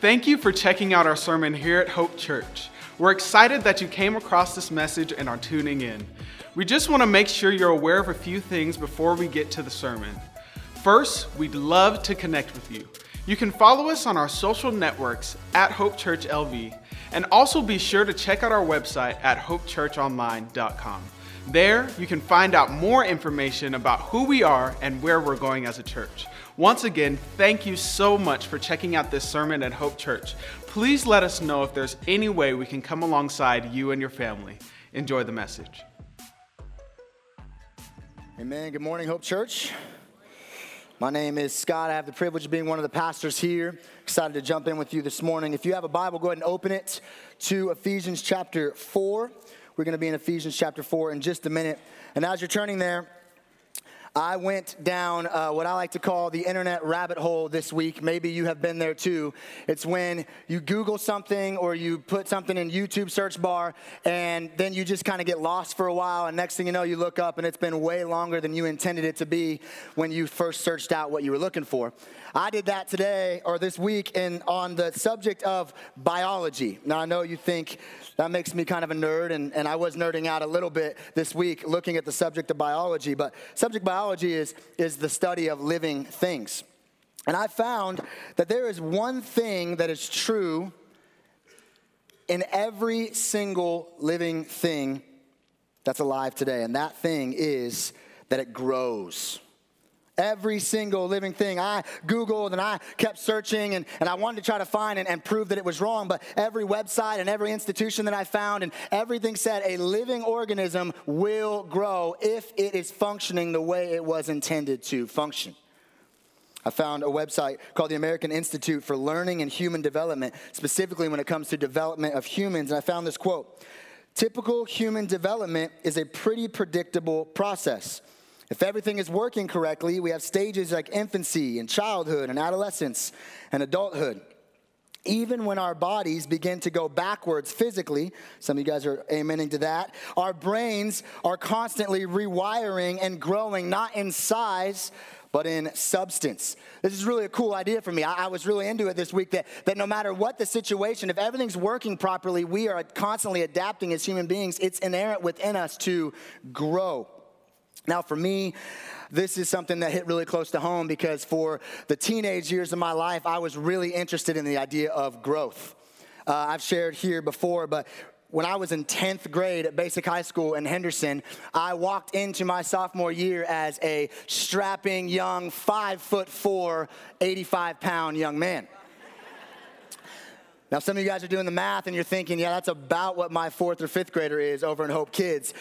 Thank you for checking out our sermon here at Hope Church. We're excited that you came across this message and are tuning in. We just want to make sure you're aware of a few things before we get to the sermon. First, we'd love to connect with you. You can follow us on our social networks at Hope Church LV, and also be sure to check out our website at hopechurchonline.com. There, you can find out more information about who we are and where we're going as a church. Once again, thank you so much for checking out this sermon at Hope Church. Please let us know if there's any way we can come alongside you and your family. Enjoy the message. Amen. Good morning, Hope Church. My name is Scott. I have the privilege of being one of the pastors here. Excited to jump in with you this morning. If you have a Bible, go ahead and open it to Ephesians chapter 4. We're going to be in Ephesians chapter 4 in just a minute. And as you're turning there, I went down uh, what I like to call the internet rabbit hole this week. Maybe you have been there too. It's when you Google something or you put something in YouTube search bar and then you just kind of get lost for a while. And next thing you know, you look up and it's been way longer than you intended it to be when you first searched out what you were looking for. I did that today or this week in, on the subject of biology. Now, I know you think that makes me kind of a nerd, and, and I was nerding out a little bit this week looking at the subject of biology, but subject biology is, is the study of living things. And I found that there is one thing that is true in every single living thing that's alive today, and that thing is that it grows. Every single living thing. I Googled and I kept searching and, and I wanted to try to find and, and prove that it was wrong, but every website and every institution that I found and everything said a living organism will grow if it is functioning the way it was intended to function. I found a website called the American Institute for Learning and Human Development, specifically when it comes to development of humans. And I found this quote Typical human development is a pretty predictable process. If everything is working correctly, we have stages like infancy and childhood and adolescence and adulthood. Even when our bodies begin to go backwards physically, some of you guys are amening to that, our brains are constantly rewiring and growing, not in size, but in substance. This is really a cool idea for me. I, I, was really into it this week that, that no matter what the situation, if everything's working properly, we are constantly adapting as human beings. It's inherent within us to grow. Now, for me, this is something that hit really close to home because for the teenage years of my life, I was really interested in the idea of growth. Uh, I've shared here before, but when I was in 10th grade at basic high school in Henderson, I walked into my sophomore year as a strapping young, five foot four, 85 pound young man. Now, some of you guys are doing the math and you're thinking, yeah, that's about what my fourth or fifth grader is over in Hope Kids.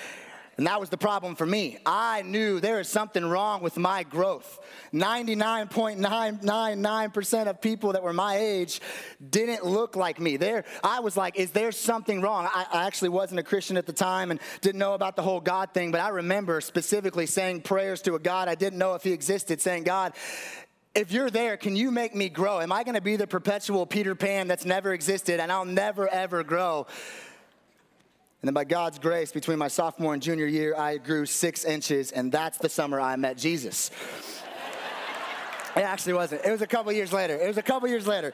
And that was the problem for me. I knew there is something wrong with my growth. 99.999% of people that were my age didn't look like me. There, I was like, is there something wrong? I, I actually wasn't a Christian at the time and didn't know about the whole God thing, but I remember specifically saying prayers to a God I didn't know if he existed, saying, God, if you're there, can you make me grow? Am I gonna be the perpetual Peter Pan that's never existed and I'll never ever grow? And then by God's grace, between my sophomore and junior year, I grew six inches, and that's the summer I met Jesus. it actually wasn't. It was a couple years later. It was a couple years later.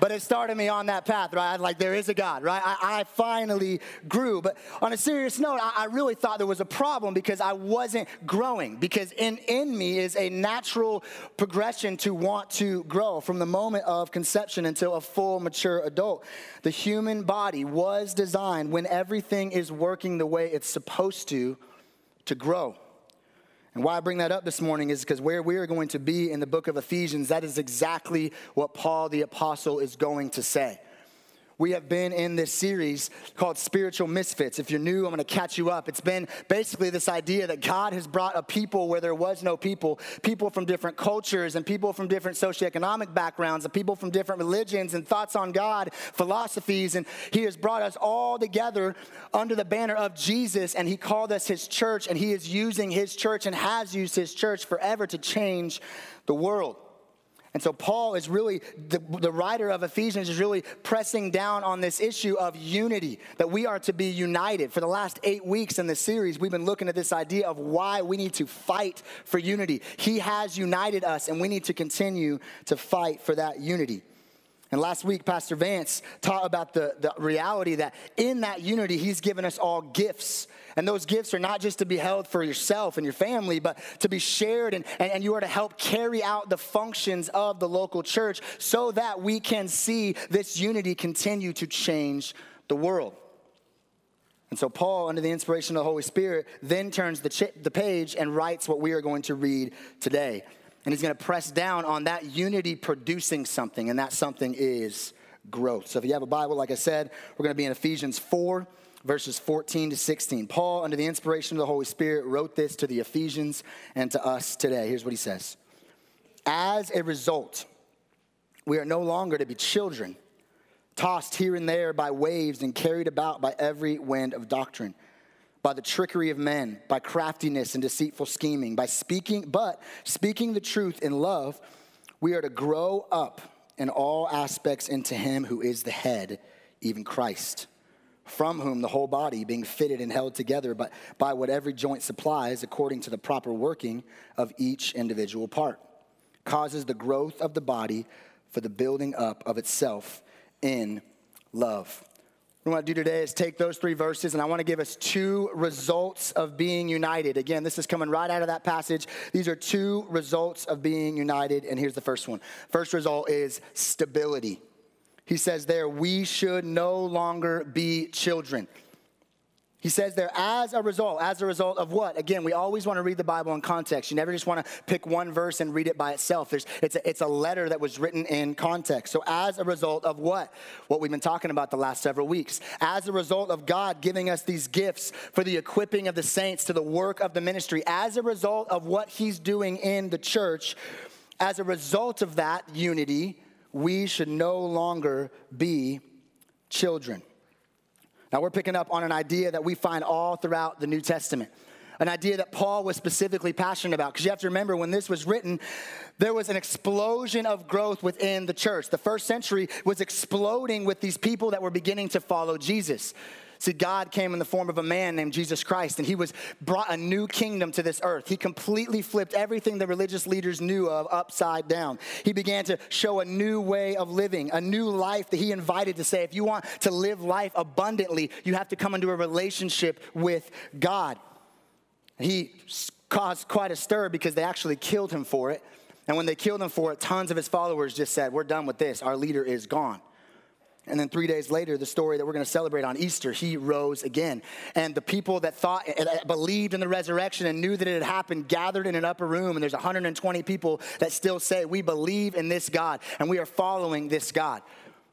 But it started me on that path, right? Like, there is a God, right? I, I finally grew. But on a serious note, I, I, really thought there was a problem because I wasn't growing. Because in, in me is a natural progression to want to grow from the moment of conception until a full, mature adult. The human body was designed when everything is working the way it's supposed to, to grow. And why I bring that up this morning is because where we are going to be in the book of Ephesians, that is exactly what Paul the Apostle is going to say we have been in this series called Spiritual Misfits. If you're new, I'm going to catch you up. It's been basically this idea that God has brought a people where there was no people, people from different cultures and people from different socioeconomic backgrounds and people from different religions and thoughts on God, philosophies, and He has brought us all together under the banner of Jesus and He called us His church and He is using His church and has used His church forever to change the world. And so, Paul is really, the, the, writer of Ephesians is really pressing down on this issue of unity, that we are to be united. For the last eight weeks in the series, we've been looking at this idea of why we need to fight for unity. He has united us, and we need to continue to fight for that unity. And last week, Pastor Vance taught about the, the reality that in that unity, he's given us all gifts. And those gifts are not just to be held for yourself and your family, but to be shared, and, and, and you are to help carry out the functions of the local church so that we can see this unity continue to change the world. And so, Paul, under the inspiration of the Holy Spirit, then turns the, ch- the page and writes what we are going to read today. And he's going to press down on that unity producing something, and that something is growth. So if you have a Bible, like I said, we're going to be in Ephesians 4, verses 14 to 16. Paul, under the inspiration of the Holy Spirit, wrote this to the Ephesians and to us today. Here's what he says As a result, we are no longer to be children, tossed here and there by waves and carried about by every wind of doctrine by the trickery of men, by craftiness and deceitful scheming, by speaking, but speaking the truth in love, we are to grow up in all aspects into him who is the head, even Christ, from whom the whole body, being fitted and held together but by what every joint supplies, according to the proper working of each individual part, causes the growth of the body for the building up of itself in love. What I want to do today is take those three verses and I want to give us two results of being united. Again, this is coming right out of that passage. These are two results of being united, and here's the first one. First result is stability. He says there, we should no longer be children. He says there, as a result, as a result of what? Again, we always want to read the Bible in context. You never just want to pick one verse and read it by itself. There's, it's, a, it's a letter that was written in context. So, as a result of what? What we've been talking about the last several weeks. As a result of God giving us these gifts for the equipping of the saints to the work of the ministry, as a result of what He's doing in the church, as a result of that unity, we should no longer be children. Now, we're picking up on an idea that we find all throughout the New Testament, an idea that Paul was specifically passionate about. Because you have to remember, when this was written, there was an explosion of growth within the church. The first century was exploding with these people that were beginning to follow Jesus. See, God came in the form of a man named Jesus Christ, and he was brought a new kingdom to this earth. He completely flipped everything the religious leaders knew of upside down. He began to show a new way of living, a new life that he invited to say, if you want to live life abundantly, you have to come into a relationship with God. He caused quite a stir because they actually killed him for it. And when they killed him for it, tons of his followers just said, We're done with this. Our leader is gone. And then three days later, the story that we're going to celebrate on Easter, he rose again. And the people that thought, eh, that believed in the resurrection and knew that it had happened gathered in an upper room. And there's 120 people that still say, We believe in this God and we are following this God.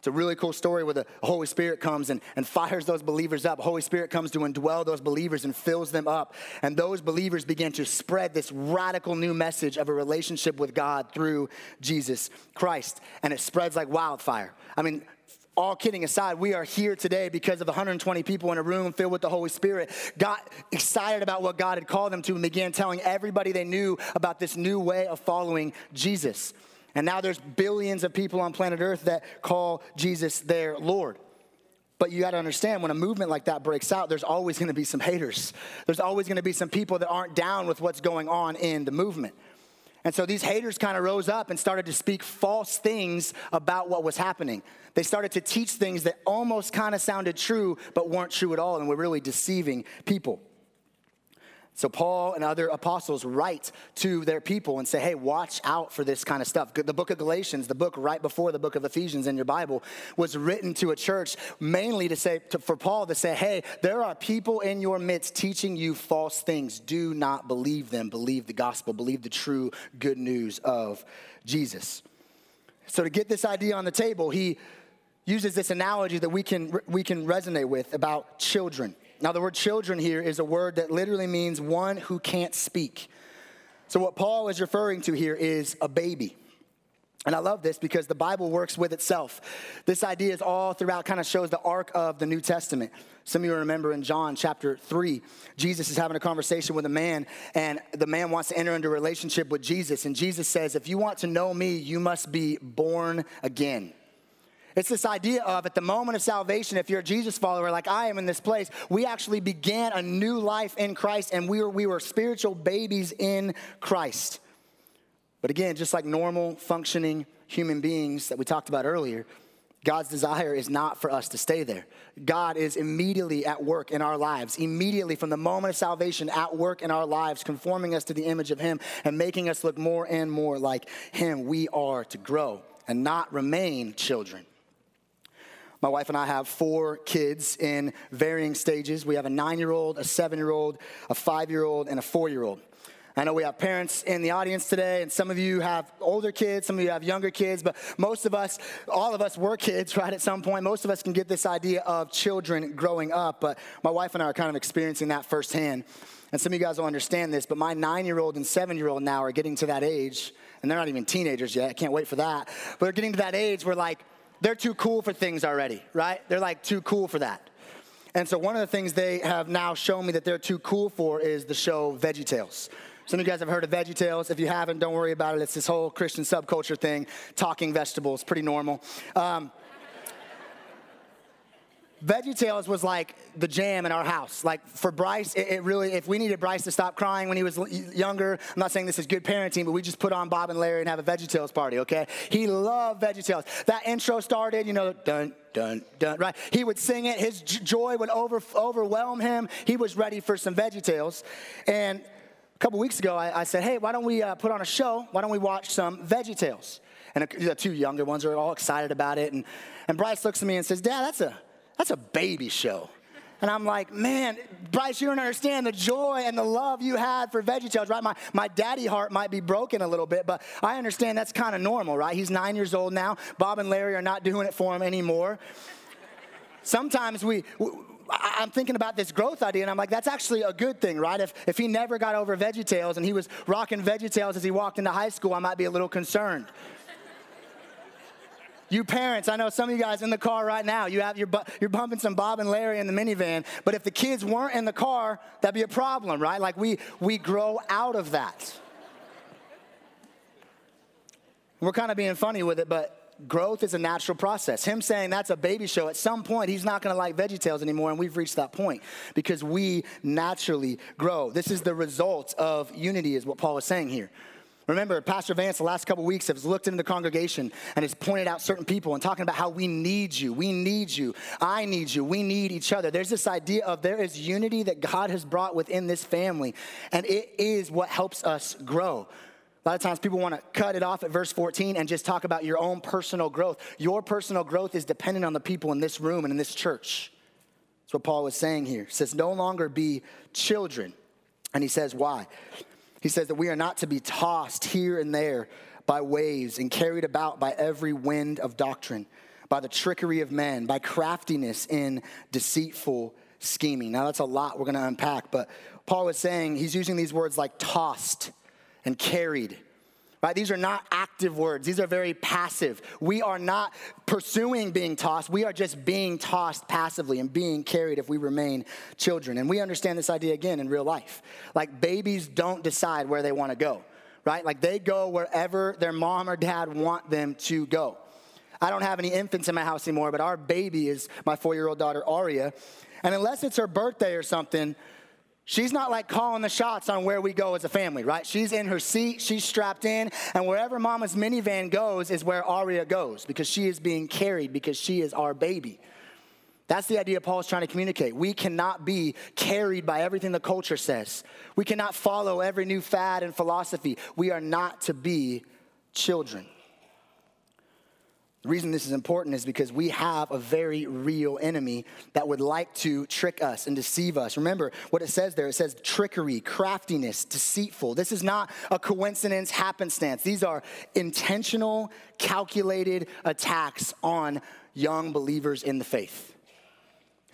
It's a really cool story where the Holy Spirit comes and, and fires those believers up. Holy Spirit comes to indwell those believers and fills them up. And those believers begin to spread this radical new message of a relationship with God through Jesus Christ. And it spreads like wildfire. I mean, all kidding aside, we are here today because of the 120 people in a room filled with the Holy Spirit, got excited about what God had called them to, and began telling everybody they knew about this new way of following Jesus. And now there's billions of people on planet Earth that call Jesus their Lord. But you got to understand when a movement like that breaks out, there's always going to be some haters. There's always going to be some people that aren't down with what's going on in the movement. And so these haters kind of rose up and started to speak false things about what was happening. They started to teach things that almost kind of sounded true, but weren't true at all, and were really deceiving people. So, Paul and other apostles write to their people and say, hey, watch out for this kind of stuff. The book of Galatians, the book right before the book of Ephesians in your Bible, was written to a church mainly to say, to, for Paul to say, hey, there are people in your midst teaching you false things. Do not believe them. Believe the gospel, believe the true good news of Jesus. So, to get this idea on the table, he uses this analogy that we can, we can resonate with about children. Now, the word children here is a word that literally means one who can't speak. So, what Paul is referring to here is a baby. And I love this because the Bible works with itself. This idea is all throughout, kind of shows the arc of the New Testament. Some of you remember in John chapter 3, Jesus is having a conversation with a man, and the man wants to enter into a relationship with Jesus. And Jesus says, If you want to know me, you must be born again. It's this idea of at the moment of salvation, if you're a Jesus follower like I am in this place, we actually began a new life in Christ and we were, we were spiritual babies in Christ. But again, just like normal functioning human beings that we talked about earlier, God's desire is not for us to stay there. God is immediately at work in our lives, immediately from the moment of salvation, at work in our lives, conforming us to the image of Him and making us look more and more like Him. We are to grow and not remain children. My wife and I have four kids in varying stages. We have a nine year old, a seven year old, a five year old, and a four year old. I know we have parents in the audience today, and some of you have older kids, some of you have younger kids, but most of us, all of us were kids, right, at some point. Most of us can get this idea of children growing up, but my wife and I are kind of experiencing that firsthand. And some of you guys will understand this, but my nine year old and seven year old now are getting to that age, and they're not even teenagers yet. I can't wait for that. But they're getting to that age where, like, they're too cool for things already, right? They're like too cool for that. And so, one of the things they have now shown me that they're too cool for is the show Veggie Tales. Some of you guys have heard of Veggie Tales. If you haven't, don't worry about it. It's this whole Christian subculture thing, talking vegetables, pretty normal. Um, Veggie Tales was like the jam in our house. Like for Bryce, it, it, really, if we needed Bryce to stop crying when he was younger, I'm not saying this is good parenting, but we just put on Bob and Larry and have a Veggie Tales party, okay? He loved Veggie Tales. That intro started, you know, dun, dun, dun, right? He would sing it, his joy would over, overwhelm him. He was ready for some Veggie Tales. And a couple weeks ago, I, I said, hey, why don't we uh, put on a show? Why don't we watch some Veggie Tales? And the two younger ones are all excited about it. And, and Bryce looks at me and says, Dad, that's a, that's a baby show. And I'm like, man, Bryce, you don't understand the joy and the love you had for Veggie Tales, right? My, my daddy heart might be broken a little bit, but I understand that's kind of normal, right? He's nine years old now. Bob and Larry are not doing it for him anymore. Sometimes we, I'm thinking about this growth idea, and I'm like, that's actually a good thing, right? If, if he never got over Veggie Tales and he was rocking Veggie Tales as he walked into high school, I might be a little concerned. You parents, I know some of you guys in the car right now, you have, you're, you're bumping some Bob and Larry in the minivan, but if the kids weren't in the car, that'd be a problem, right? Like we, we grow out of that. We're kind of being funny with it, but growth is a natural process. Him saying that's a baby show, at some point, he's not gonna like Veggie Tales anymore, and we've reached that point because we naturally grow. This is the result of unity, is what Paul is saying here. Remember, Pastor Vance, the last couple weeks, has looked into the congregation and has pointed out certain people and talking about how we need you. We need you. I need you. We need each other. There's this idea of there is unity that God has brought within this family, and it is what helps us grow. A lot of times people want to cut it off at verse 14 and just talk about your own personal growth. Your personal growth is dependent on the people in this room and in this church. That's what Paul was saying here. He says, no longer be children. And he says, why? He says that we are not to be tossed here and there by waves and carried about by every wind of doctrine, by the trickery of men, by craftiness in deceitful scheming. Now, that's a lot we're going to unpack, but Paul was saying, he's using these words like tossed and carried. Right? These are not active words. These are very passive. We are not pursuing being tossed. We are just being tossed passively and being carried if we remain children. And we understand this idea again in real life. Like babies don't decide where they want to go, right? Like they go wherever their mom or dad want them to go. I don't have any infants in my house anymore, but our baby is my four year old daughter, Aria. And unless it's her birthday or something, She's not like calling the shots on where we go as a family, right? She's in her seat, she's strapped in, and wherever mama's minivan goes is where Aria goes because she is being carried because she is our baby. That's the idea Paul's trying to communicate. We cannot be carried by everything the culture says. We cannot follow every new fad and philosophy. We are not to be children. The reason this is important is because we have a very real enemy that would like to trick us and deceive us. Remember what it says there it says trickery, craftiness, deceitful. This is not a coincidence, happenstance. These are intentional, calculated attacks on young believers in the faith.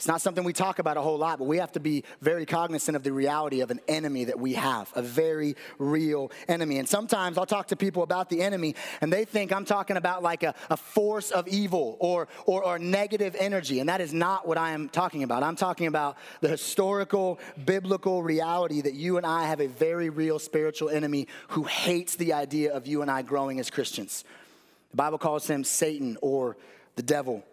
It's not something we talk about a whole lot, but we have to be very cognizant of the reality of an enemy that we have, a very real enemy. And sometimes I'll talk to people about the enemy, and they think I'm talking about like a, a force of evil or, or, or negative energy. And that is not what I am talking about. I'm talking about the historical, biblical reality that you and I have a very real spiritual enemy who hates the idea of you and I growing as Christians. The Bible calls him Satan or the devil.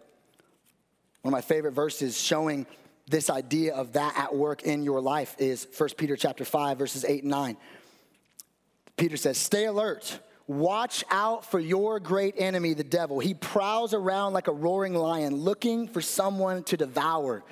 One of my favorite verses showing this idea of that at work in your life is 1 Peter chapter 5 verses 8 and 9. Peter says, "Stay alert. Watch out for your great enemy, the devil. He prowls around like a roaring lion, looking for someone to devour.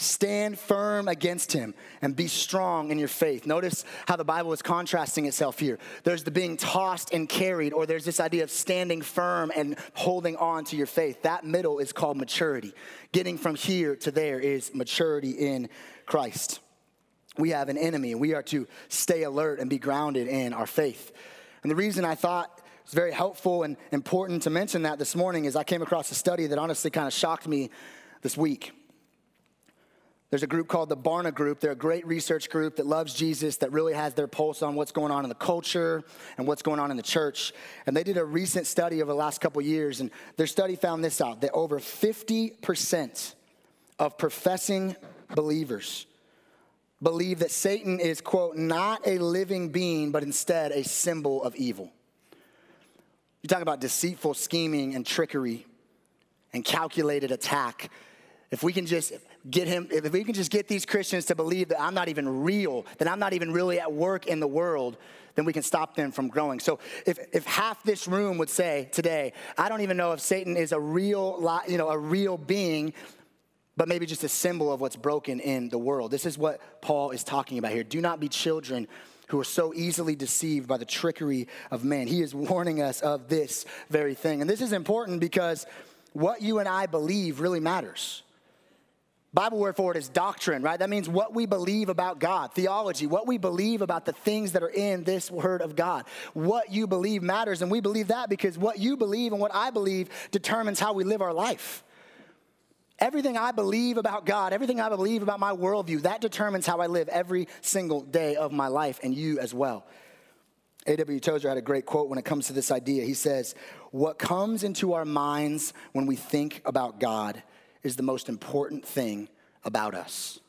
Stand firm against him and be strong in your faith. Notice how the Bible is contrasting itself here. There's the being tossed and carried, or there's this idea of standing firm and holding on to your faith. That middle is called maturity. Getting from here to there is maturity in Christ. We have an enemy, and we are to stay alert and be grounded in our faith. And the reason I thought it's very helpful and important to mention that this morning is I came across a study that honestly kind of shocked me this week. There's a group called the Barna Group. They're a great research group that loves Jesus, that really has their pulse on what's going on in the culture and what's going on in the church. And they did a recent study over the last couple years, and their study found this out that over 50% of professing believers believe that Satan is, quote, not a living being, but instead a symbol of evil. You talk about deceitful scheming and trickery and calculated attack. If we can just get him, if we can just get these Christians to believe that I'm not even real, that I'm not even really at work in the world, then we can stop them from growing. So if, if half this room would say today, I don't even know if Satan is a real, you know, a real being, but maybe just a symbol of what's broken in the world. This is what Paul is talking about here. Do not be children who are so easily deceived by the trickery of man. He is warning us of this very thing. And this is important because what you and I believe really matters. Bible word for it is doctrine, right? That means what we believe about God, theology, what we believe about the things that are in this word of God. What you believe matters, and we believe that because what you believe and what I believe determines how we live our life. Everything I believe about God, everything I believe about my worldview, that determines how I live every single day of my life, and you as well. A.W. Tozer had a great quote when it comes to this idea. He says, What comes into our minds when we think about God is the most important thing about us.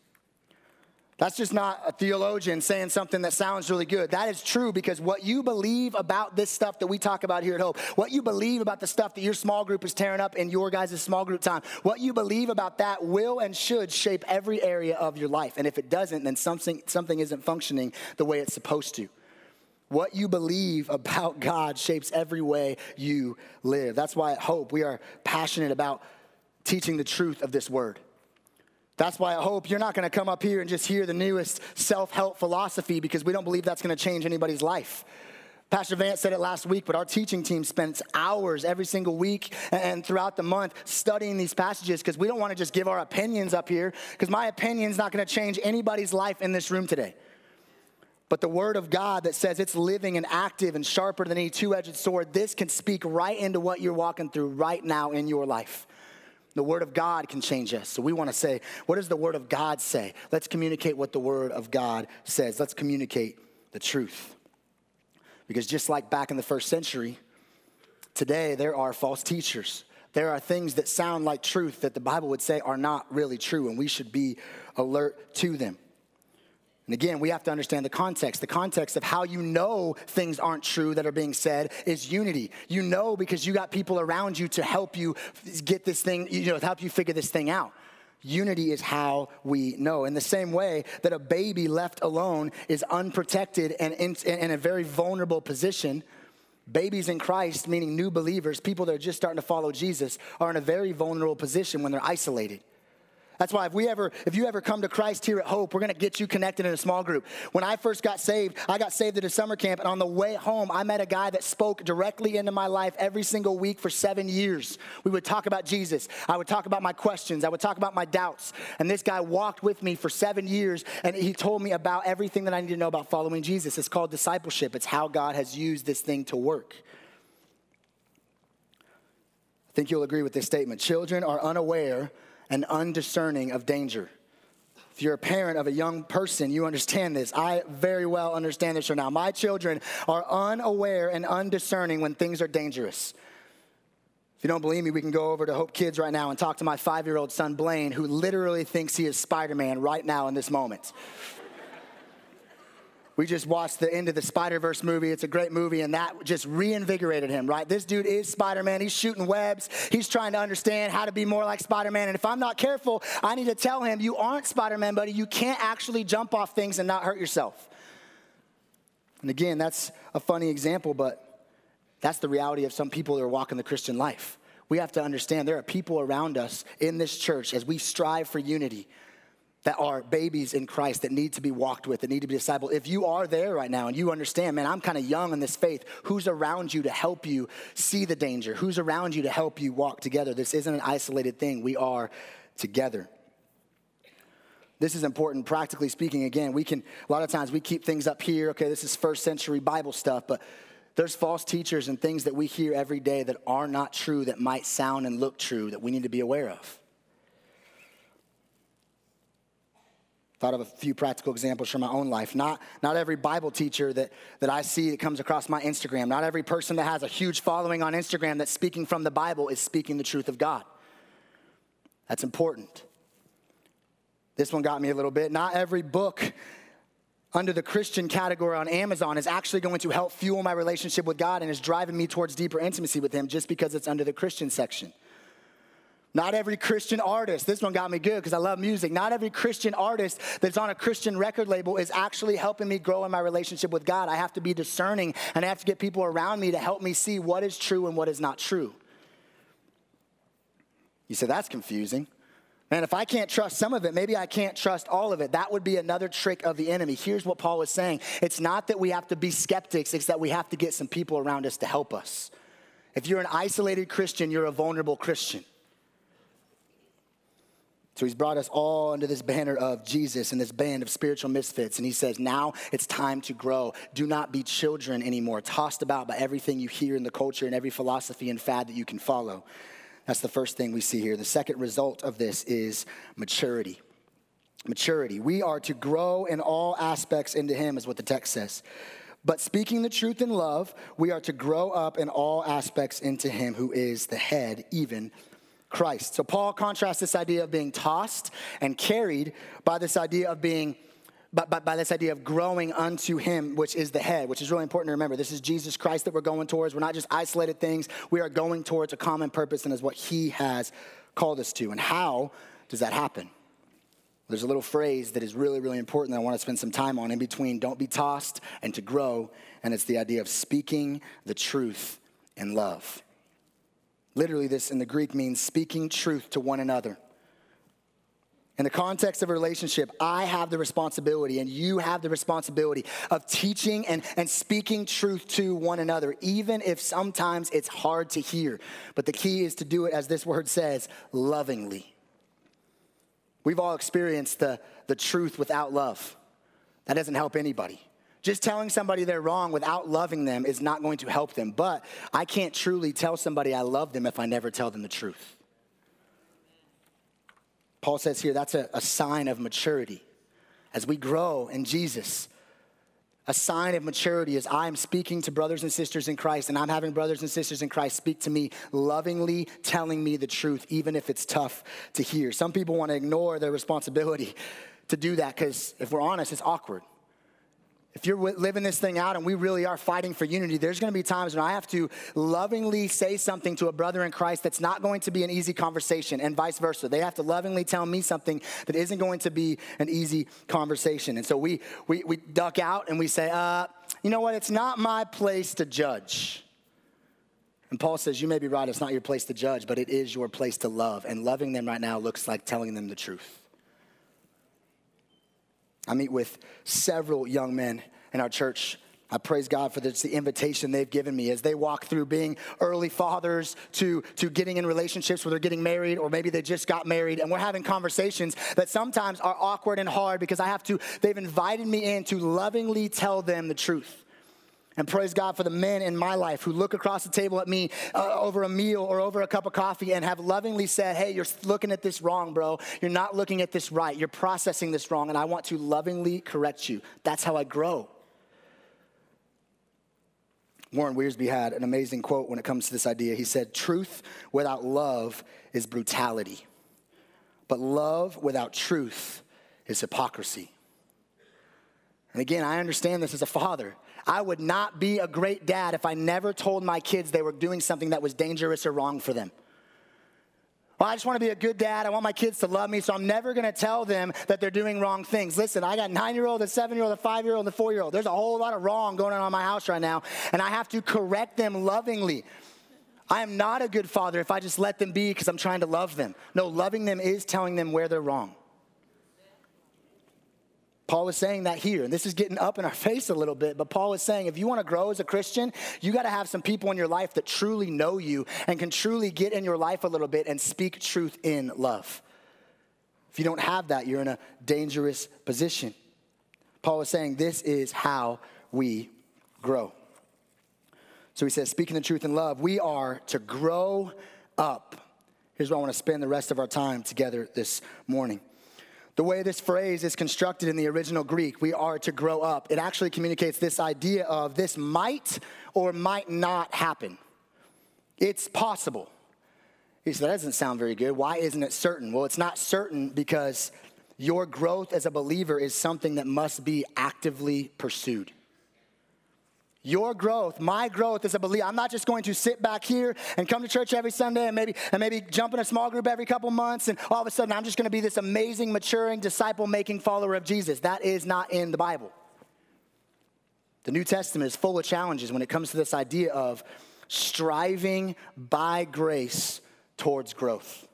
That's just not a theologian saying something that sounds really good. That is true because what you believe about this stuff that we talk about here at Hope, what you believe about the stuff that your small group is tearing up in your guys' small group time, what you believe about that will and should shape every area of your life. And if it doesn't, then something, something isn't functioning the way it's supposed to. What you believe about God shapes every way you live. That's why at Hope we are passionate about teaching the truth of this word. That's why I hope you're not going to come up here and just hear the newest self help philosophy because we don't believe that's going to change anybody's life. Pastor Vance said it last week, but our teaching team spends hours every single week and throughout the month studying these passages because we don't want to just give our opinions up here because my opinion's not going to change anybody's life in this room today. But the word of God that says it's living and active and sharper than any two edged sword, this can speak right into what you're walking through right now in your life. The Word of God can change us. So we want to say, what does the Word of God say? Let's communicate what the Word of God says. Let's communicate the truth. Because just like back in the first century, today there are false teachers. There are things that sound like truth that the Bible would say are not really true, and we should be alert to them. And again, we have to understand the context. The context of how you know things aren't true that are being said is unity. You know because you got people around you to help you get this thing, you know, help you figure this thing out. Unity is how we know. In the same way that a baby left alone is unprotected and in, in a very vulnerable position, babies in Christ, meaning new believers, people that are just starting to follow Jesus, are in a very vulnerable position when they're isolated. That's why if we ever, if you ever come to Christ here at Hope, we're gonna get you connected in a small group. When I first got saved, I got saved at a summer camp, and on the way home, I met a guy that spoke directly into my life every single week for seven years. We would talk about Jesus. I would talk about my questions. I would talk about my doubts. And this guy walked with me for seven years, and he told me about everything that I need to know about following Jesus. It's called discipleship. It's how God has used this thing to work. I think you'll agree with this statement. Children are unaware and undiscerning of danger. If you're a parent of a young person, you understand this. I very well understand this right now. My children are unaware and undiscerning when things are dangerous. If you don't believe me, we can go over to Hope Kids right now and talk to my five year old son, Blaine, who literally thinks he is Spider Man right now in this moment. We just watched the end of the Spider Verse movie. It's a great movie, and that just reinvigorated him, right? This dude is Spider Man. He's shooting webs. He's trying to understand how to be more like Spider Man. And if I'm not careful, I need to tell him, You aren't Spider Man, buddy. You can't actually jump off things and not hurt yourself. And again, that's a funny example, but That's the reality of some people that are walking the Christian life. We have to understand there are people around us in this church as we strive for unity that are babies in Christ that need to be walked with, that need to be discipled. If you are there right now and you understand, man, I'm kind of young in this faith, who's around you to help you see the danger? Who's around you to help you walk together? This isn't an isolated thing. We are together. This is important, practically speaking. Again, we can, a lot of times we keep things up here. Okay, this is first century Bible stuff, but there's false teachers and things that we hear every day that are not true, that might sound and look true, that we need to be aware of. Thought of a few practical examples from my own life. Not, not every Bible teacher that, that I see that comes across my Instagram, not every person that has a huge following on Instagram that's speaking from the Bible is speaking the truth of God. That's important. This one got me a little bit. Not every book under the Christian category on Amazon is actually going to help fuel my relationship with God and is driving me towards deeper intimacy with Him just because it's under the Christian section. Not every Christian artist, this one got me good because I love music. Not every Christian artist that's on a Christian record label is actually helping me grow in my relationship with God. I have to be discerning and I have to get people around me to help me see what is true and what is not true. You say, that's confusing. Man, if I can't trust some of it, maybe I can't trust all of it. That would be another trick of the enemy. Here's what Paul was saying it's not that we have to be skeptics, it's that we have to get some people around us to help us. If you're an isolated Christian, you're a vulnerable Christian. So he's brought us all under this banner of Jesus and this band of spiritual misfits. And he says, now it's time to grow. Do not be children anymore, tossed about by everything you hear in the culture and every philosophy and fad that you can follow. That's the first thing we see here. The second result of this is maturity. Maturity. We are to grow in all aspects into him, is what the text says. But speaking the truth in love, we are to grow up in all aspects into him who is the head, even Christ. So Paul contrasts this idea of being tossed and carried by this idea of being by, by, by, this idea of growing unto him, which is the head, which is really important to remember. This is Jesus Christ that we're going towards. We're not just isolated things, we are going towards a common purpose, and is what he has called us to. And how does that happen? There's a little phrase that is really, really important that I want to spend some time on in between don't be tossed and to grow, and it's the idea of speaking the truth in love. Literally, this in the Greek means speaking truth to one another. In the context of a relationship, I have the responsibility and you have the responsibility of teaching and, and speaking truth to one another, even if sometimes it's hard to hear. But the key is to do it, as this word says, lovingly. We've all experienced the, the truth without love. That doesn't help anybody. Just telling somebody they're wrong without loving them is not going to help them. But I can't truly tell somebody I love them if I never tell them the truth. Paul says here that's a, a sign of maturity. As we grow in Jesus, a sign of maturity is I'm speaking to brothers and sisters in Christ, and I'm having brothers and sisters in Christ speak to me, lovingly telling me the truth, even if it's tough to hear. Some people want to ignore their responsibility to do that because, if we're honest, it's awkward if you're living this thing out and we really are fighting for unity, there's going to be times when I have to lovingly say something to a brother in Christ that's not going to be an easy conversation, and vice versa. They have to lovingly tell me something that isn't going to be an easy conversation. And so we, we, we duck out and we say, uh, you know what? It's not my place to judge. And Paul says, You may be right, it's not your place to judge, but it is your place to love. And loving them right now looks like telling them the truth. I meet with several young men in our church. I praise God for this, the invitation they've given me as they walk through being early fathers to, to getting in relationships where they're getting married or maybe they just got married. And we're having conversations that sometimes are awkward and hard because I have to, they've invited me in to lovingly tell them the truth. And praise God for the men in my life who look across the table at me uh, over a meal or over a cup of coffee and have lovingly said, Hey, you're looking at this wrong, bro. You're not looking at this right. You're processing this wrong, and I want to lovingly correct you. That's how I grow. Warren Wiersbe had an amazing quote when it comes to this idea. He said, Truth without love is brutality, but love without truth is hypocrisy. And again, I understand this as a father. I would not be a great dad if I never told my kids they were doing something that was dangerous or wrong for them. Well, I just want to be a good dad. I want my kids to love me, so I'm never going to tell them that they're doing wrong things. Listen, I got a nine year old, a seven year old, a five year old, and a four year old. There's a whole lot of wrong going on in my house right now, and I have to correct them lovingly. I am not a good father if I just let them be because I'm trying to love them. No, loving them is telling them where they're wrong. Paul is saying that here, and this is getting up in our face a little bit, but Paul is saying if you want to grow as a Christian, you got to have some people in your life that truly know you and can truly get in your life a little bit and speak truth in love. If you don't have that, you're in a dangerous position. Paul is saying this is how we grow. So he says, speaking the truth in love, we are to grow up. Here's where I want to spend the rest of our time together this morning. The way this phrase is constructed in the original Greek, we are to grow up, it actually communicates this idea of this might or might not happen. It's possible. He said, that doesn't sound very good. Why isn't it certain? Well, it's not certain because your growth as a believer is something that must be actively pursued. Your growth, my growth as a believer. I'm not just going to sit back here and come to church every Sunday and maybe and maybe jump in a small group every couple months and all of a sudden I'm just going to be this amazing, maturing, disciple-making follower of Jesus. That is not in the Bible. The New Testament is full of challenges when it comes to this idea of striving by grace towards growth.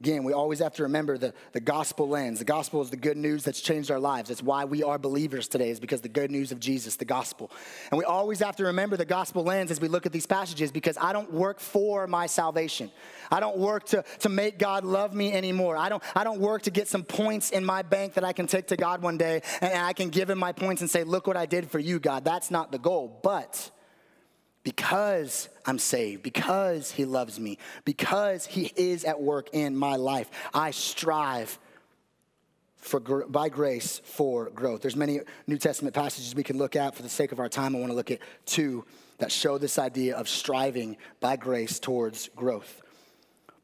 Again, we always have to remember the, the gospel lens. The gospel is the good news that's changed our lives. That's why we are believers today, is because the good news of Jesus, the gospel. And we always have to remember the gospel lens as we look at these passages because I don't work for my salvation. I don't work to, to make God love me anymore. I don't, I don't work to get some points in my bank that I can take to God one day and I can give him my points and say, Look what I did for you, God. That's not the goal. But because I'm saved, because He loves me, because He is at work in my life, I strive for, by grace for growth. There's many New Testament passages we can look at. For the sake of our time, I want to look at two that show this idea of striving by grace towards growth.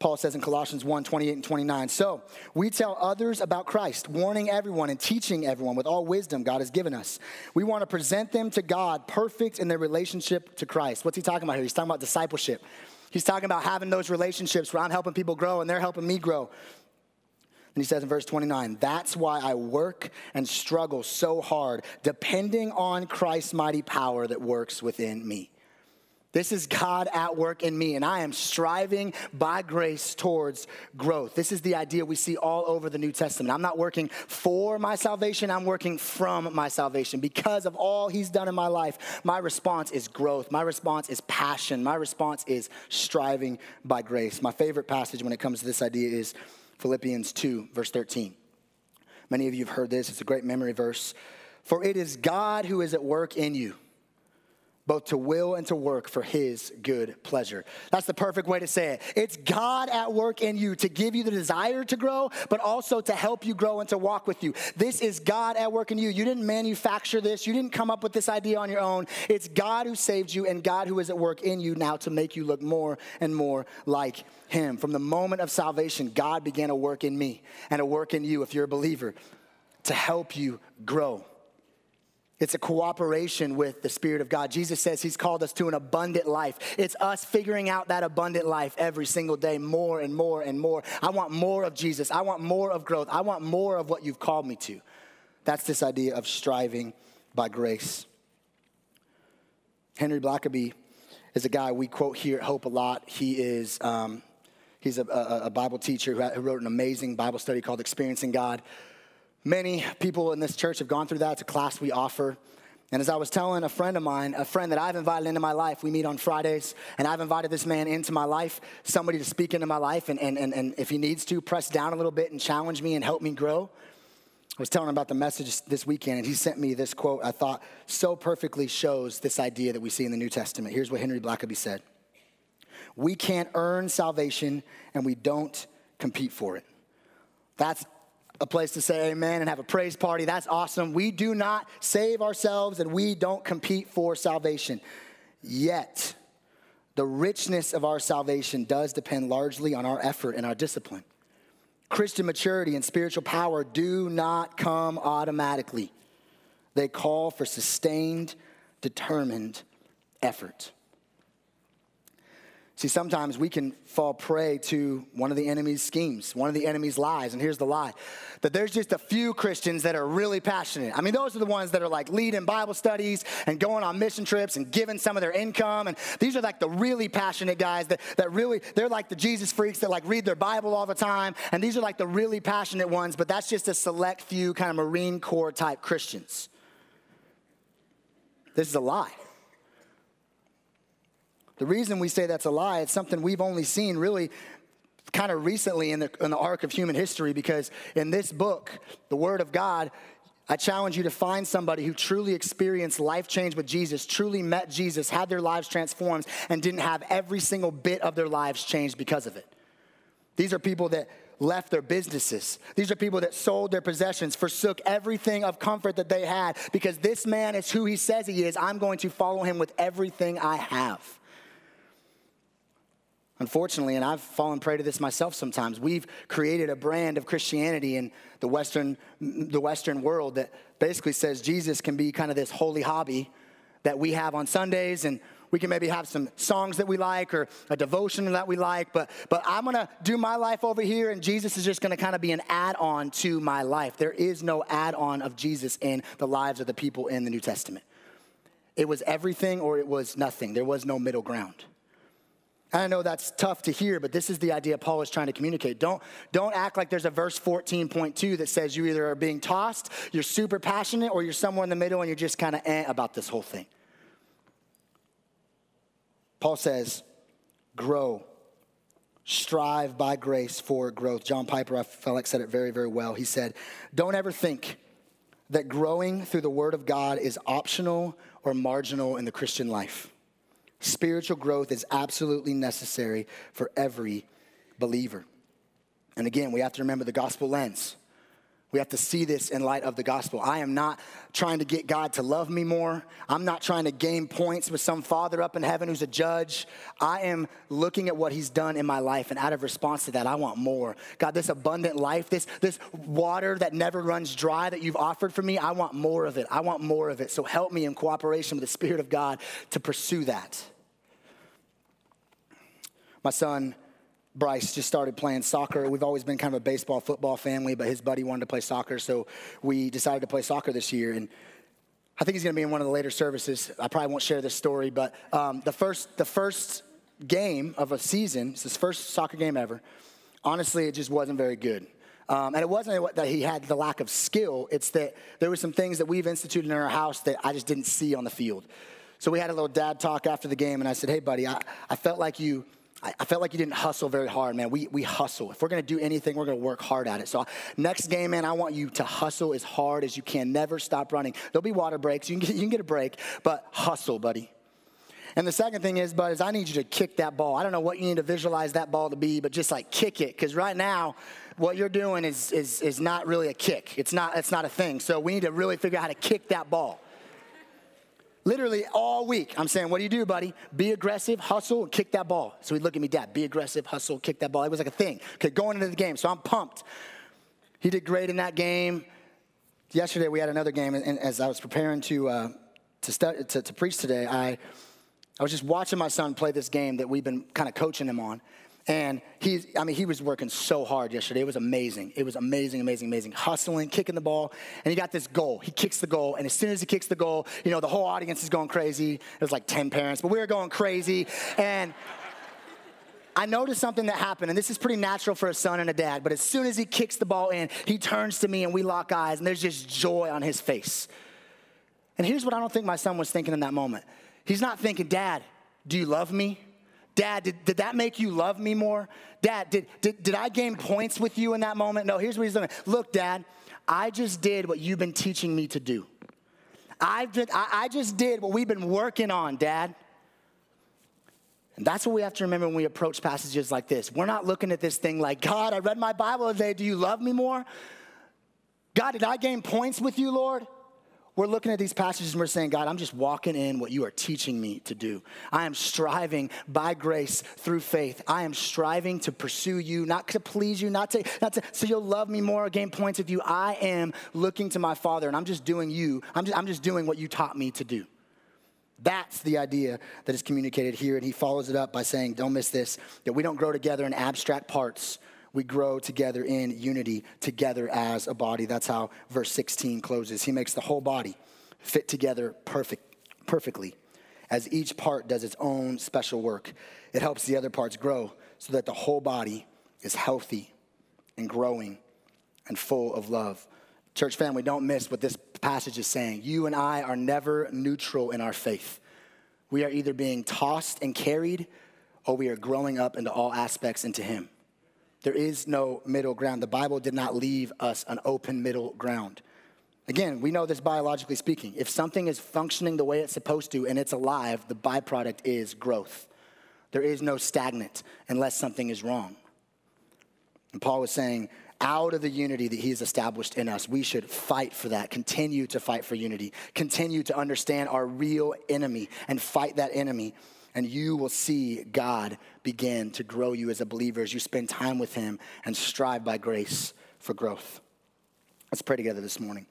Paul says in Colossians 1 28 and 29. So we tell others about Christ, warning everyone and teaching everyone with all wisdom God has given us. We want to present them to God perfect in their relationship to Christ. What's he talking about here? He's talking about discipleship. He's talking about having those relationships where I'm helping people grow and they're helping me grow. And he says in verse 29, that's why I work and struggle so hard, depending on Christ's mighty power that works within me. This is God at work in me, and I am striving by grace towards growth. This is the idea we see all over the New Testament. I'm not working for my salvation, I'm working from my salvation. Because of all He's done in my life, my response is growth. My response is passion. My response is striving by grace. My favorite passage when it comes to this idea is Philippians 2, verse 13. Many of you have heard this, it's a great memory verse. For it is God who is at work in you both to will and to work for his good pleasure. That's the perfect way to say it. It's God at work in you to give you the desire to grow, but also to help you grow and to walk with you. This is God at work in you. You didn't manufacture this, you didn't come up with this idea on your own. It's God who saved you and God who is at work in you now to make you look more and more like him. From the moment of salvation, God began a work in me and a work in you if you're a believer to help you grow. It's a cooperation with the Spirit of God. Jesus says He's called us to an abundant life. It's us figuring out that abundant life every single day, more and more and more. I want more of Jesus. I want more of growth. I want more of what you've called me to. That's this idea of striving by grace. Henry Blackaby is a guy we quote here at Hope a lot. He is. Um, he's a, a, a Bible teacher who wrote an amazing Bible study called Experiencing God. Many people in this church have gone through that. It's a class we offer. And as I was telling a friend of mine, a friend that I've invited into my life, we meet on Fridays, and I've invited this man into my life, somebody to speak into my life, and, and, and, and if he needs to, press down a little bit and challenge me and help me grow. I was telling him about the message this weekend, and he sent me this quote I thought so perfectly shows this idea that we see in the New Testament. Here's what Henry Blackaby said We can't earn salvation, and we don't compete for it. That's a place to say amen and have a praise party. That's awesome. We do not save ourselves and we don't compete for salvation. Yet, the richness of our salvation does depend largely on our effort and our discipline. Christian maturity and spiritual power do not come automatically, they call for sustained, determined effort. See, sometimes we can fall prey to one of the enemy's schemes, one of the enemy's lies. And here's the lie that there's just a few Christians that are really passionate. I mean, those are the ones that are like leading Bible studies and going on mission trips and giving some of their income. And these are like the really passionate guys that, that really, they're like the Jesus freaks that like read their Bible all the time. And these are like the really passionate ones, but that's just a select few kind of Marine Corps type Christians. This is a lie. The reason we say that's a lie, it's something we've only seen really kind of recently in the, in the arc of human history because in this book, the Word of God, I challenge you to find somebody who truly experienced life change with Jesus, truly met Jesus, had their lives transformed, and didn't have every single bit of their lives changed because of it. These are people that left their businesses. These are people that sold their possessions, forsook everything of comfort that they had because this man is who he says he is. I'm going to follow him with everything I have. Unfortunately, and I've fallen prey to this myself sometimes, we've created a brand of Christianity in the Western, the Western world that basically says Jesus can be kind of this holy hobby that we have on Sundays and we can maybe have some songs that we like or a devotion that we like, but, but I'm gonna do my life over here and Jesus is just gonna kind of be an add on to my life. There is no add on of Jesus in the lives of the people in the New Testament. It was everything or it was nothing, there was no middle ground. I know that's tough to hear, but this is the idea Paul is trying to communicate. Don't, don't act like there's a verse 14.2 that says you either are being tossed, you're super passionate, or you're somewhere in the middle and you're just kind of eh about this whole thing. Paul says, grow, strive by grace for growth. John Piper, I felt like said it very, very well. He said, Don't ever think that growing through the Word of God is optional or marginal in the Christian life. Spiritual growth is absolutely necessary for every believer. And again, we have to remember the gospel lens. We have to see this in light of the gospel. I am not trying to get God to love me more. I'm not trying to gain points with some father up in heaven who's a judge. I am looking at what he's done in my life, and out of response to that, I want more. God, this abundant life, this, this water that never runs dry that you've offered for me, I want more of it. I want more of it. So help me in cooperation with the Spirit of God to pursue that. My son, Bryce just started playing soccer. We've always been kind of a baseball football family, but his buddy wanted to play soccer, so we decided to play soccer this year. And I think he's going to be in one of the later services. I probably won't share this story, but um, the first the first game of a season, it's his first soccer game ever. Honestly, it just wasn't very good. Um, and it wasn't that he had the lack of skill, it's that there were some things that we've instituted in our house that I just didn't see on the field. So we had a little dad talk after the game, and I said, Hey, buddy, I, I felt like you I, I felt like you didn't hustle very hard, man. We, we hustle. If we're gonna do anything, we're gonna work hard at it. So, next game, man, I want you to hustle as hard as you can. Never stop running. There'll be water breaks. You can get, you can get a break, but hustle, buddy. And the second thing is, bud, is I need you to kick that ball. I don't know what you need to visualize that ball to be, but just like kick it. Because right now, what you're doing is, is, is not really a kick. It's not, it's not a thing. So we need to really figure out how to kick that ball. Literally all week, I'm saying, what do you do, buddy? Be aggressive, hustle, and kick that ball. So he'd look at me, Dad, be aggressive, hustle, kick that ball. It was like a thing. Okay, going into the game. So I'm pumped. He did great in that game. Yesterday we had another game, and as I was preparing to, uh, to, to, to preach today, I, I was just watching my son play this game that we've been kind of coaching him on. And he, I mean, he was working so hard yesterday. It was amazing. It was amazing, amazing, amazing. Hustling, kicking the ball, and he got this goal. He kicks the goal, and as soon as he kicks the goal, you know, the whole audience is going crazy. It was like 10 parents, but we were going crazy. And I noticed something that happened, and this is pretty natural for a son and a dad, but as soon as he kicks the ball in, he turns to me and we lock eyes, and there's just joy on his face. And here's what I don't think my son was thinking in that moment. He's not thinking, Dad, do you love me? Dad, did, did that make you love me more? Dad, did, did, did I gain points with you in that moment? No, here's what he's doing. Look, Dad, I just did what you've been teaching me to do. I've been, I, I just did what we've been working on, Dad. And that's what we have to remember when we approach passages like this. We're not looking at this thing like, God, I read my Bible today. Do you love me more? God, did I gain points with you, Lord? We're looking at these passages and we're saying, God, I'm just walking in what you are teaching me to do. I am striving by grace through faith. I am striving to pursue you, not to please you, not to, not to so you'll love me more, gain points with you. I am looking to my Father and I'm just doing you. I'm just, I'm just doing what you taught me to do. That's the idea that is communicated here. And he follows it up by saying, don't miss this, that we don't grow together in abstract parts. We grow together in unity, together as a body. That's how verse 16 closes. He makes the whole body fit together perfect, perfectly as each part does its own special work. It helps the other parts grow so that the whole body is healthy and growing and full of love. Church family, don't miss what this passage is saying. You and I are never neutral in our faith. We are either being tossed and carried or we are growing up into all aspects into Him. There is no middle ground. The Bible did not leave us an open middle ground. Again, we know this biologically speaking. If something is functioning the way it's supposed to and it's alive, the byproduct is growth. There is no stagnant unless something is wrong. And Paul was saying, out of the unity that he's established in us, we should fight for that, continue to fight for unity, continue to understand our real enemy and fight that enemy. And you will see God begin to grow you as a believer as you spend time with him and strive by grace for growth. Let's pray together this morning.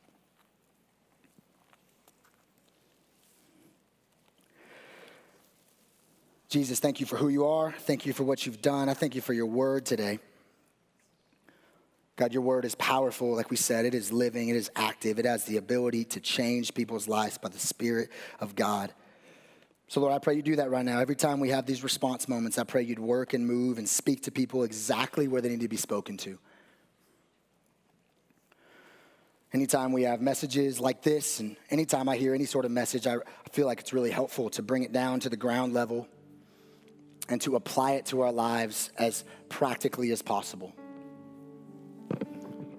Jesus, thank you for who you are. Thank you for what you've done. I thank you for your word today. God, your word is powerful. Like we said, it is living, it is active, it has the ability to change people's lives by the Spirit of God. So, Lord, I pray you do that right now. Every time we have these response moments, I pray you'd work and move and speak to people exactly where they need to be spoken to. Anytime we have messages like this, and anytime I hear any sort of message, I feel like it's really helpful to bring it down to the ground level and to apply it to our lives as practically as possible.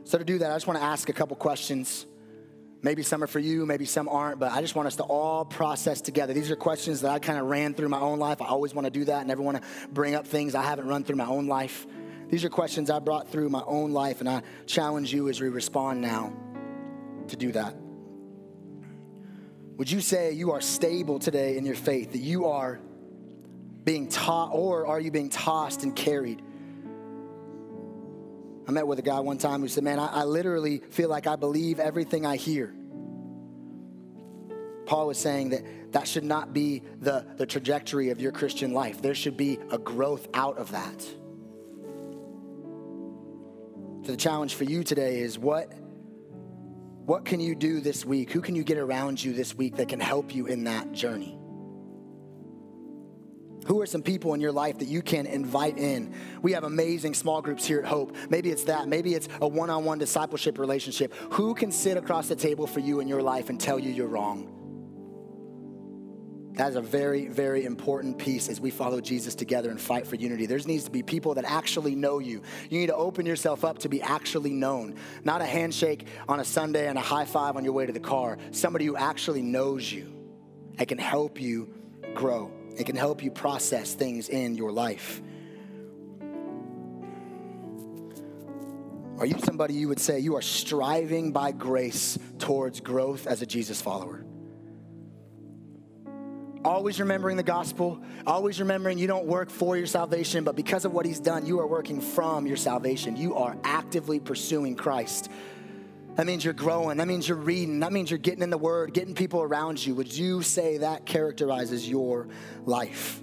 So, to do that, I just want to ask a couple questions. Maybe some are for you, maybe some aren't, but I just want us to all process together. These are questions that I kind of ran through my own life. I always want to do that, never want to bring up things I haven't run through my own life. These are questions I brought through my own life, and I challenge you as we respond now to do that. Would you say you are stable today in your faith, that you are being taught, or are you being tossed and carried? I met with a guy one time who said, Man, I, I literally feel like I believe everything I hear. Paul was saying that that should not be the, the trajectory of your Christian life. There should be a growth out of that. So the challenge for you today is what, what can you do this week? Who can you get around you this week that can help you in that journey? Who are some people in your life that you can invite in? We have amazing small groups here at Hope. Maybe it's that. Maybe it's a one on one discipleship relationship. Who can sit across the table for you in your life and tell you you're wrong? That is a very, very important piece as we follow Jesus together and fight for unity. There needs to be people that actually know you. You need to open yourself up to be actually known, not a handshake on a Sunday and a high five on your way to the car. Somebody who actually knows you and can help you grow. It can help you process things in your life. Are you somebody you would say you are striving by grace towards growth as a Jesus follower? Always remembering the gospel, always remembering you don't work for your salvation, but because of what he's done, you are working from your salvation. You are actively pursuing Christ that means you're growing. That means you're reading. That means you're getting in the Word, getting people around you. Would you say that characterizes your life?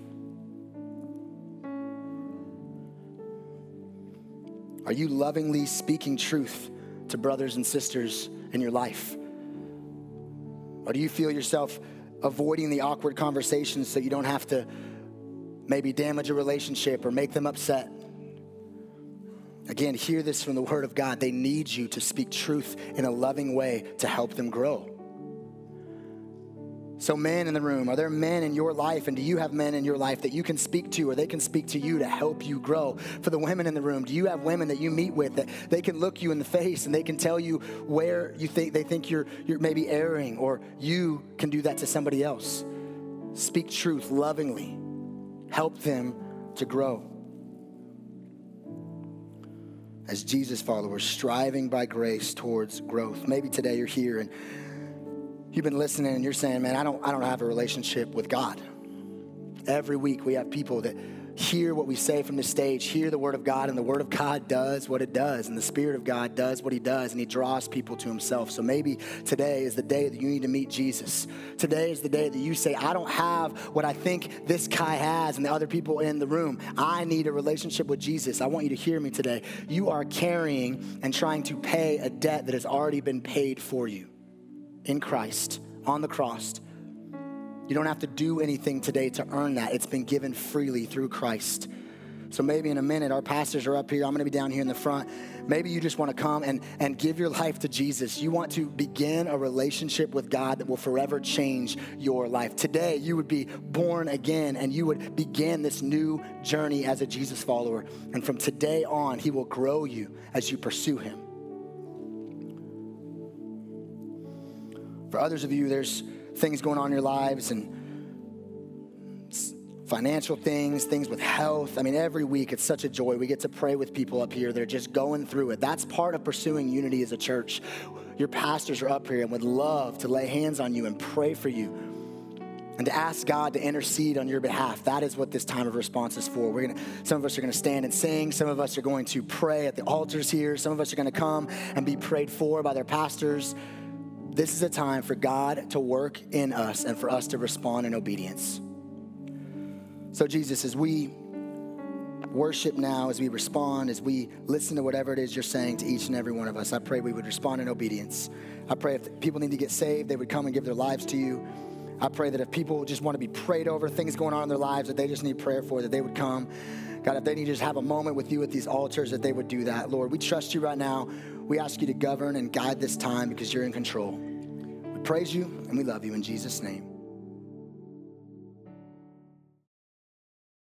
Are you lovingly speaking truth to brothers and sisters in your life? Or do you feel yourself avoiding the awkward conversations so you don't have to maybe damage a relationship or make them upset? Again, hear this from the Word of God. They need you to speak truth in a loving way to help them grow. So, men in the room, are there men in your life, and do you have men in your life that you can speak to or they can speak to you to help you grow? For the women in the room, do you have women that you meet with that they can look you in the face and they can tell you where you think they think you're, you're maybe erring, or you can do that to somebody else? Speak truth lovingly, help them to grow as Jesus followers, striving by grace towards growth. Maybe today you're here and you've been listening and you're saying, man, I don't, I don't have a relationship with God. Every week we have people that hear what we say from the stage, hear the word of God, and the word of God does what it does, and the Spirit of God does what he does, and he draws people to himself. So maybe today is the day that you need to meet Jesus. Today is the day that you say, I don't have what I think this guy has and the other people in the room. I need a relationship with Jesus. I want you to hear me today. You are carrying and trying to pay a debt that has already been paid for you in Christ on the cross. You don't have to do anything today to earn that. It's been given freely through Christ. So maybe in a minute, our pastors are up here. I'm going to be down here in the front. Maybe you just want to come and, and give your life to Jesus. You want to begin a relationship with God that will forever change your life. Today, you would be born again and you would begin this new journey as a Jesus follower. And from today on, He will grow you as you pursue Him. For others of you, there's things going on in your lives and financial things, things with health. I mean, every week it's such a joy. We get to pray with people up here They're just going through it. That's part of pursuing unity as a church. Your pastors are up here and would love to lay hands on you and pray for you and to ask God to intercede on your behalf. That is what this time of response is for. We're gonna, some of us are going to stand and sing. Some of us are going to pray at the altars here. Some of us are going to come and be prayed for by their pastors. This is a time for God to work in us and for us to respond in obedience. So, Jesus, as we worship now, as we respond, as we listen to whatever it is you're saying to each and every one of us, I pray we would respond in obedience. I pray if people need to get saved, they would come and give their lives to you. I pray that if people just want to be prayed over, things going on in their lives that they just need prayer for, that they would come. God, if they need to just have a moment with you at these altars, that they would do that. Lord, we trust you right now. We ask you to govern and guide this time because you're in control. Praise you and we love you in Jesus' name.